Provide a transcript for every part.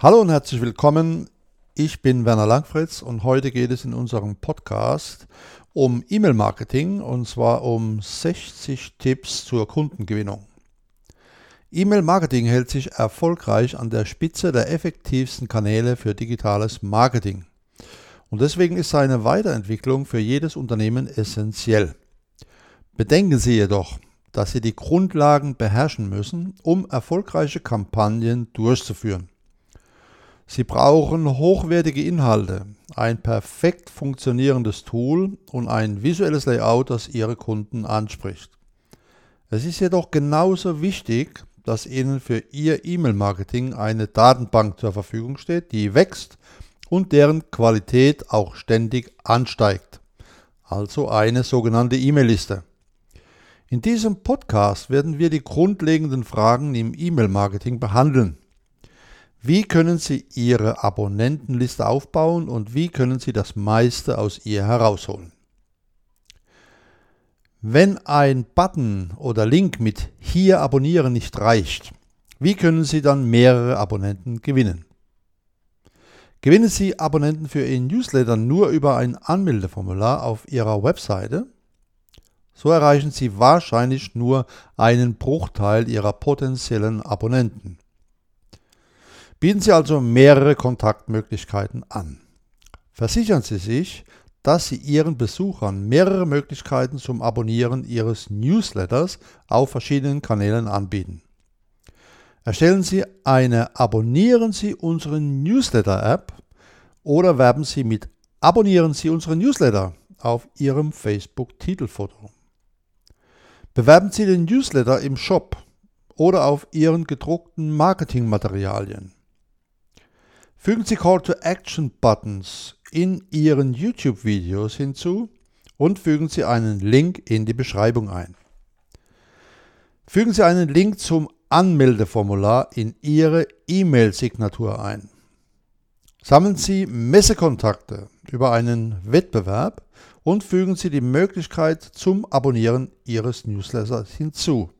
Hallo und herzlich willkommen. Ich bin Werner Langfritz und heute geht es in unserem Podcast um E-Mail-Marketing und zwar um 60 Tipps zur Kundengewinnung. E-Mail-Marketing hält sich erfolgreich an der Spitze der effektivsten Kanäle für digitales Marketing. Und deswegen ist seine Weiterentwicklung für jedes Unternehmen essentiell. Bedenken Sie jedoch, dass Sie die Grundlagen beherrschen müssen, um erfolgreiche Kampagnen durchzuführen. Sie brauchen hochwertige Inhalte, ein perfekt funktionierendes Tool und ein visuelles Layout, das Ihre Kunden anspricht. Es ist jedoch genauso wichtig, dass Ihnen für Ihr E-Mail-Marketing eine Datenbank zur Verfügung steht, die wächst und deren Qualität auch ständig ansteigt. Also eine sogenannte E-Mail-Liste. In diesem Podcast werden wir die grundlegenden Fragen im E-Mail-Marketing behandeln. Wie können Sie Ihre Abonnentenliste aufbauen und wie können Sie das meiste aus ihr herausholen? Wenn ein Button oder Link mit Hier abonnieren nicht reicht, wie können Sie dann mehrere Abonnenten gewinnen? Gewinnen Sie Abonnenten für Ihren Newsletter nur über ein Anmeldeformular auf Ihrer Webseite? So erreichen Sie wahrscheinlich nur einen Bruchteil Ihrer potenziellen Abonnenten. Bieten Sie also mehrere Kontaktmöglichkeiten an. Versichern Sie sich, dass Sie Ihren Besuchern mehrere Möglichkeiten zum Abonnieren Ihres Newsletters auf verschiedenen Kanälen anbieten. Erstellen Sie eine Abonnieren Sie unseren Newsletter-App oder werben Sie mit Abonnieren Sie unseren Newsletter auf Ihrem Facebook-Titelfoto. Bewerben Sie den Newsletter im Shop oder auf Ihren gedruckten Marketingmaterialien. Fügen Sie Call-to-Action-Buttons in Ihren YouTube-Videos hinzu und fügen Sie einen Link in die Beschreibung ein. Fügen Sie einen Link zum Anmeldeformular in Ihre E-Mail-Signatur ein. Sammeln Sie Messekontakte über einen Wettbewerb und fügen Sie die Möglichkeit zum Abonnieren Ihres Newsletters hinzu.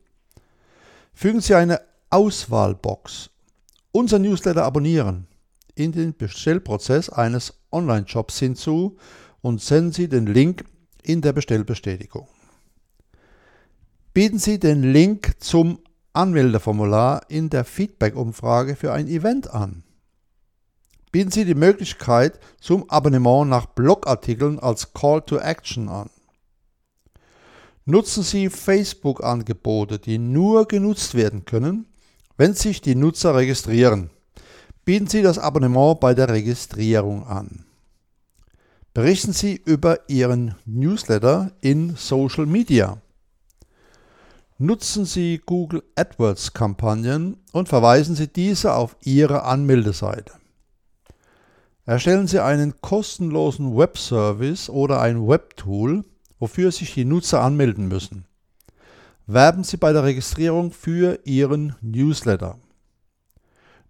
Fügen Sie eine Auswahlbox Unser Newsletter abonnieren in den Bestellprozess eines Online-Shops hinzu und senden Sie den Link in der Bestellbestätigung. Bieten Sie den Link zum Anmeldeformular in der Feedback-Umfrage für ein Event an. Bieten Sie die Möglichkeit zum Abonnement nach Blogartikeln als Call to Action an. Nutzen Sie Facebook-Angebote, die nur genutzt werden können, wenn sich die Nutzer registrieren bieten Sie das Abonnement bei der Registrierung an. Berichten Sie über Ihren Newsletter in Social Media. Nutzen Sie Google AdWords Kampagnen und verweisen Sie diese auf Ihre Anmeldeseite. Erstellen Sie einen kostenlosen Webservice oder ein Webtool, wofür sich die Nutzer anmelden müssen. Werben Sie bei der Registrierung für Ihren Newsletter.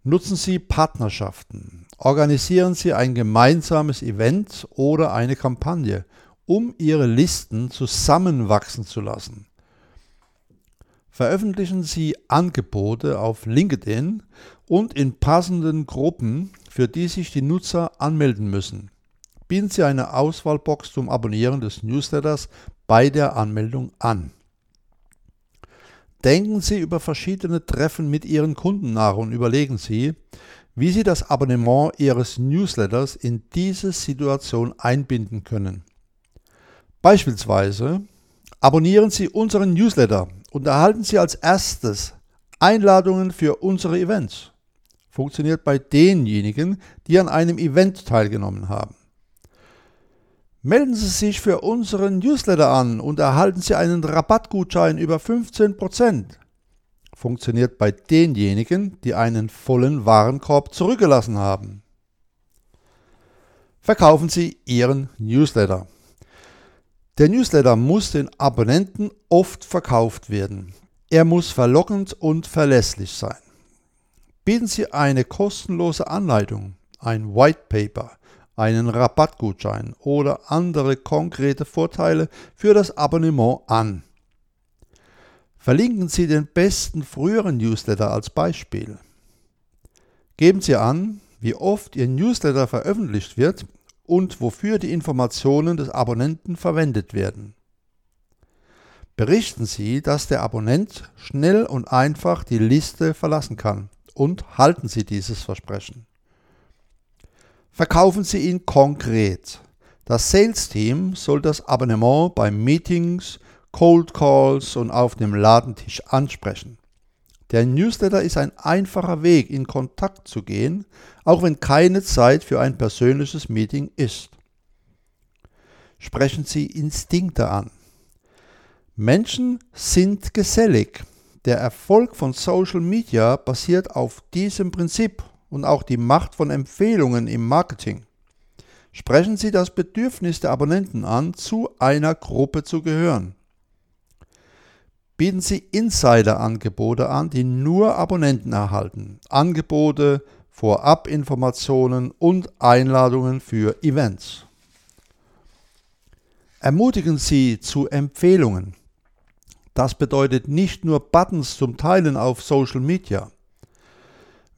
Nutzen Sie Partnerschaften. Organisieren Sie ein gemeinsames Event oder eine Kampagne, um Ihre Listen zusammenwachsen zu lassen. Veröffentlichen Sie Angebote auf LinkedIn und in passenden Gruppen, für die sich die Nutzer anmelden müssen. Bieten Sie eine Auswahlbox zum Abonnieren des Newsletters bei der Anmeldung an. Denken Sie über verschiedene Treffen mit Ihren Kunden nach und überlegen Sie, wie Sie das Abonnement Ihres Newsletters in diese Situation einbinden können. Beispielsweise abonnieren Sie unseren Newsletter und erhalten Sie als erstes Einladungen für unsere Events. Funktioniert bei denjenigen, die an einem Event teilgenommen haben. Melden Sie sich für unseren Newsletter an und erhalten Sie einen Rabattgutschein über 15%. Funktioniert bei denjenigen, die einen vollen Warenkorb zurückgelassen haben. Verkaufen Sie Ihren Newsletter. Der Newsletter muss den Abonnenten oft verkauft werden. Er muss verlockend und verlässlich sein. Bieten Sie eine kostenlose Anleitung, ein White Paper, einen Rabattgutschein oder andere konkrete Vorteile für das Abonnement an. Verlinken Sie den besten früheren Newsletter als Beispiel. Geben Sie an, wie oft Ihr Newsletter veröffentlicht wird und wofür die Informationen des Abonnenten verwendet werden. Berichten Sie, dass der Abonnent schnell und einfach die Liste verlassen kann und halten Sie dieses Versprechen. Verkaufen Sie ihn konkret. Das Sales-Team soll das Abonnement bei Meetings, Cold Calls und auf dem Ladentisch ansprechen. Der Newsletter ist ein einfacher Weg, in Kontakt zu gehen, auch wenn keine Zeit für ein persönliches Meeting ist. Sprechen Sie Instinkte an. Menschen sind gesellig. Der Erfolg von Social Media basiert auf diesem Prinzip und auch die Macht von Empfehlungen im Marketing. Sprechen Sie das Bedürfnis der Abonnenten an, zu einer Gruppe zu gehören bieten sie Insider-Angebote an, die nur Abonnenten erhalten. Angebote, Vorabinformationen und Einladungen für Events. Ermutigen Sie zu Empfehlungen. Das bedeutet nicht nur Buttons zum Teilen auf Social Media.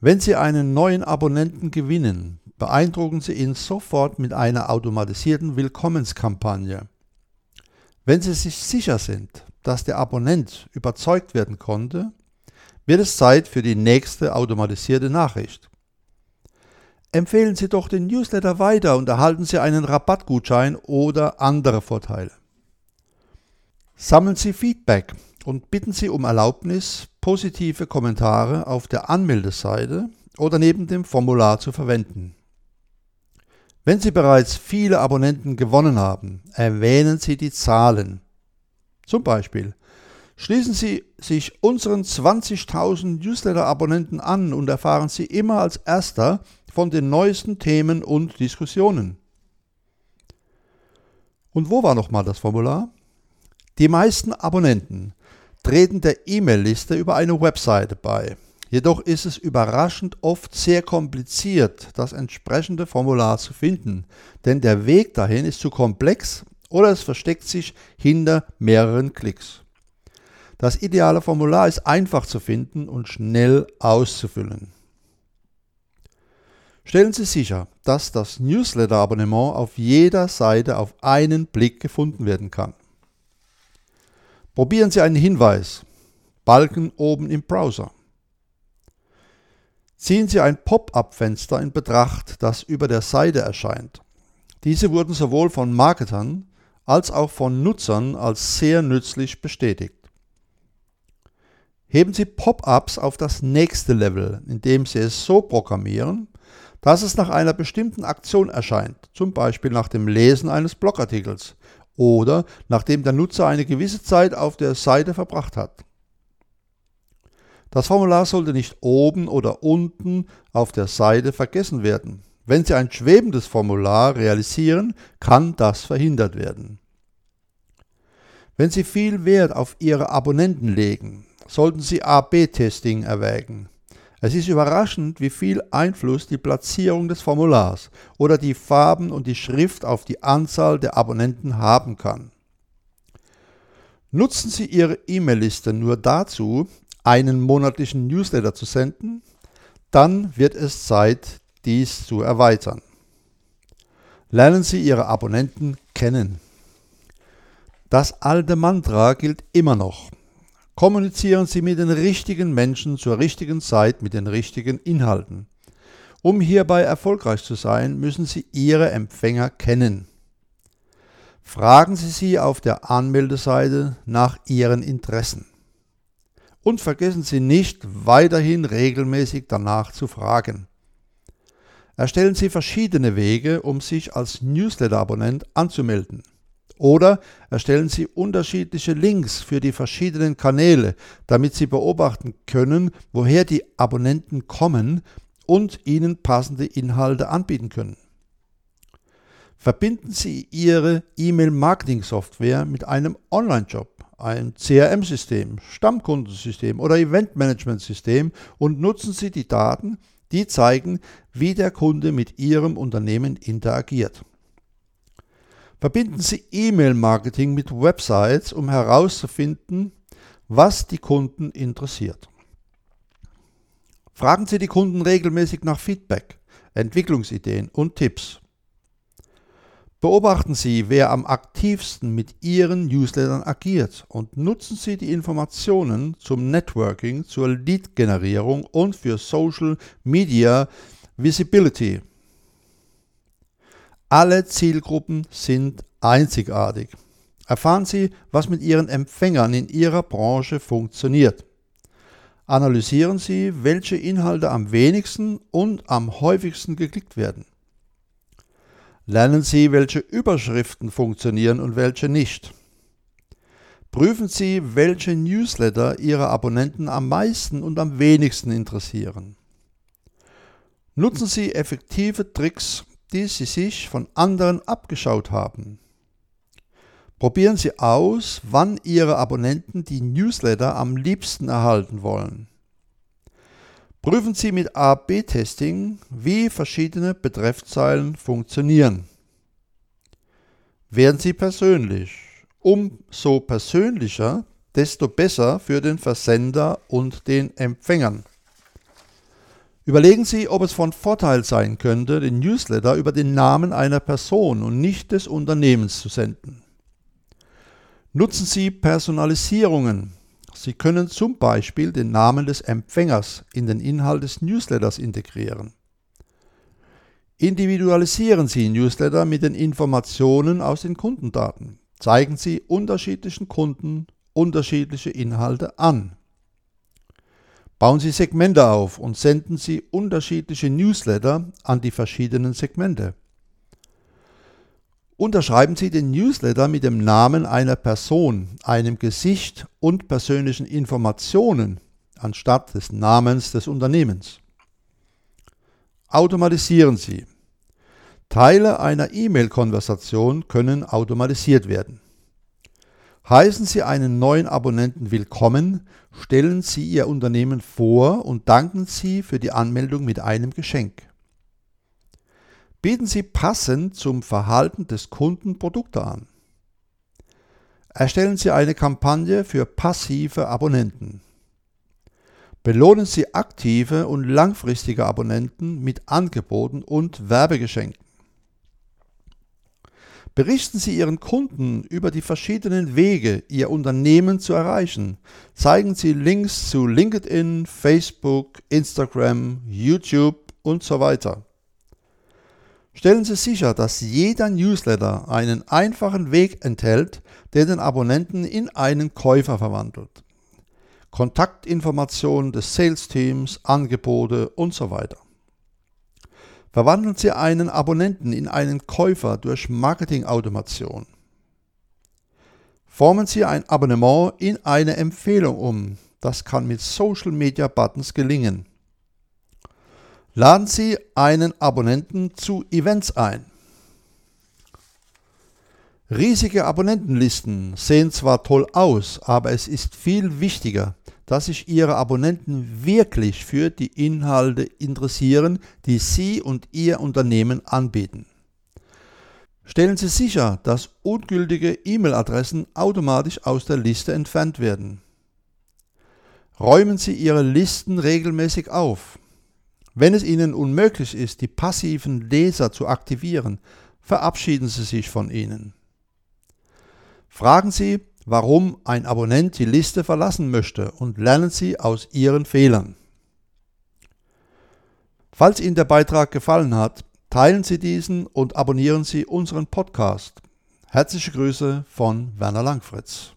Wenn Sie einen neuen Abonnenten gewinnen, beeindrucken Sie ihn sofort mit einer automatisierten Willkommenskampagne. Wenn Sie sich sicher sind, dass der Abonnent überzeugt werden konnte, wird es Zeit für die nächste automatisierte Nachricht. Empfehlen Sie doch den Newsletter weiter und erhalten Sie einen Rabattgutschein oder andere Vorteile. Sammeln Sie Feedback und bitten Sie um Erlaubnis, positive Kommentare auf der Anmeldeseite oder neben dem Formular zu verwenden. Wenn Sie bereits viele Abonnenten gewonnen haben, erwähnen Sie die Zahlen zum Beispiel schließen Sie sich unseren 20.000 Newsletter-Abonnenten an und erfahren Sie immer als Erster von den neuesten Themen und Diskussionen. Und wo war nochmal das Formular? Die meisten Abonnenten treten der E-Mail-Liste über eine Webseite bei. Jedoch ist es überraschend oft sehr kompliziert, das entsprechende Formular zu finden, denn der Weg dahin ist zu komplex oder es versteckt sich hinter mehreren Klicks. Das ideale Formular ist einfach zu finden und schnell auszufüllen. Stellen Sie sicher, dass das Newsletter-Abonnement auf jeder Seite auf einen Blick gefunden werden kann. Probieren Sie einen Hinweis. Balken oben im Browser. Ziehen Sie ein Pop-up-Fenster in Betracht, das über der Seite erscheint. Diese wurden sowohl von Marketern als auch von Nutzern als sehr nützlich bestätigt. Heben Sie Pop-ups auf das nächste Level, indem Sie es so programmieren, dass es nach einer bestimmten Aktion erscheint, zum Beispiel nach dem Lesen eines Blogartikels oder nachdem der Nutzer eine gewisse Zeit auf der Seite verbracht hat. Das Formular sollte nicht oben oder unten auf der Seite vergessen werden. Wenn Sie ein schwebendes Formular realisieren, kann das verhindert werden. Wenn Sie viel Wert auf Ihre Abonnenten legen, sollten Sie AB-Testing erwägen. Es ist überraschend, wie viel Einfluss die Platzierung des Formulars oder die Farben und die Schrift auf die Anzahl der Abonnenten haben kann. Nutzen Sie Ihre E-Mail-Liste nur dazu, einen monatlichen Newsletter zu senden, dann wird es Zeit, dies zu erweitern. Lernen Sie Ihre Abonnenten kennen. Das alte Mantra gilt immer noch. Kommunizieren Sie mit den richtigen Menschen zur richtigen Zeit mit den richtigen Inhalten. Um hierbei erfolgreich zu sein, müssen Sie Ihre Empfänger kennen. Fragen Sie sie auf der Anmeldeseite nach ihren Interessen. Und vergessen Sie nicht, weiterhin regelmäßig danach zu fragen. Erstellen Sie verschiedene Wege, um sich als Newsletter-Abonnent anzumelden. Oder erstellen Sie unterschiedliche Links für die verschiedenen Kanäle, damit Sie beobachten können, woher die Abonnenten kommen und ihnen passende Inhalte anbieten können. Verbinden Sie Ihre E-Mail-Marketing-Software mit einem Online-Job, einem CRM-System, Stammkundensystem oder Event-Management-System und nutzen Sie die Daten, die zeigen, wie der Kunde mit Ihrem Unternehmen interagiert. Verbinden Sie E-Mail-Marketing mit Websites, um herauszufinden, was die Kunden interessiert. Fragen Sie die Kunden regelmäßig nach Feedback, Entwicklungsideen und Tipps. Beobachten Sie, wer am aktivsten mit Ihren Newslettern agiert und nutzen Sie die Informationen zum Networking, zur Lead-Generierung und für Social Media Visibility. Alle Zielgruppen sind einzigartig. Erfahren Sie, was mit Ihren Empfängern in Ihrer Branche funktioniert. Analysieren Sie, welche Inhalte am wenigsten und am häufigsten geklickt werden. Lernen Sie, welche Überschriften funktionieren und welche nicht. Prüfen Sie, welche Newsletter Ihre Abonnenten am meisten und am wenigsten interessieren. Nutzen Sie effektive Tricks, die Sie sich von anderen abgeschaut haben. Probieren Sie aus, wann Ihre Abonnenten die Newsletter am liebsten erhalten wollen. Prüfen Sie mit A-B-Testing, wie verschiedene Betreffzeilen funktionieren. Werden Sie persönlich. Umso persönlicher, desto besser für den Versender und den Empfängern. Überlegen Sie, ob es von Vorteil sein könnte, den Newsletter über den Namen einer Person und nicht des Unternehmens zu senden. Nutzen Sie Personalisierungen Sie können zum Beispiel den Namen des Empfängers in den Inhalt des Newsletters integrieren. Individualisieren Sie Newsletter mit den Informationen aus den Kundendaten. Zeigen Sie unterschiedlichen Kunden unterschiedliche Inhalte an. Bauen Sie Segmente auf und senden Sie unterschiedliche Newsletter an die verschiedenen Segmente. Unterschreiben Sie den Newsletter mit dem Namen einer Person, einem Gesicht und persönlichen Informationen anstatt des Namens des Unternehmens. Automatisieren Sie. Teile einer E-Mail-Konversation können automatisiert werden. Heißen Sie einen neuen Abonnenten willkommen, stellen Sie Ihr Unternehmen vor und danken Sie für die Anmeldung mit einem Geschenk bieten Sie passend zum Verhalten des Kunden Produkte an. Erstellen Sie eine Kampagne für passive Abonnenten. Belohnen Sie aktive und langfristige Abonnenten mit Angeboten und Werbegeschenken. Berichten Sie Ihren Kunden über die verschiedenen Wege, Ihr Unternehmen zu erreichen. Zeigen Sie Links zu LinkedIn, Facebook, Instagram, YouTube und so weiter. Stellen Sie sicher, dass jeder Newsletter einen einfachen Weg enthält, der den Abonnenten in einen Käufer verwandelt. Kontaktinformationen des Sales-Teams, Angebote und so weiter. Verwandeln Sie einen Abonnenten in einen Käufer durch Marketingautomation. Formen Sie ein Abonnement in eine Empfehlung um. Das kann mit Social Media Buttons gelingen. Laden Sie einen Abonnenten zu Events ein. Riesige Abonnentenlisten sehen zwar toll aus, aber es ist viel wichtiger, dass sich Ihre Abonnenten wirklich für die Inhalte interessieren, die Sie und Ihr Unternehmen anbieten. Stellen Sie sicher, dass ungültige E-Mail-Adressen automatisch aus der Liste entfernt werden. Räumen Sie Ihre Listen regelmäßig auf. Wenn es Ihnen unmöglich ist, die passiven Leser zu aktivieren, verabschieden Sie sich von ihnen. Fragen Sie, warum ein Abonnent die Liste verlassen möchte und lernen Sie aus Ihren Fehlern. Falls Ihnen der Beitrag gefallen hat, teilen Sie diesen und abonnieren Sie unseren Podcast. Herzliche Grüße von Werner Langfritz.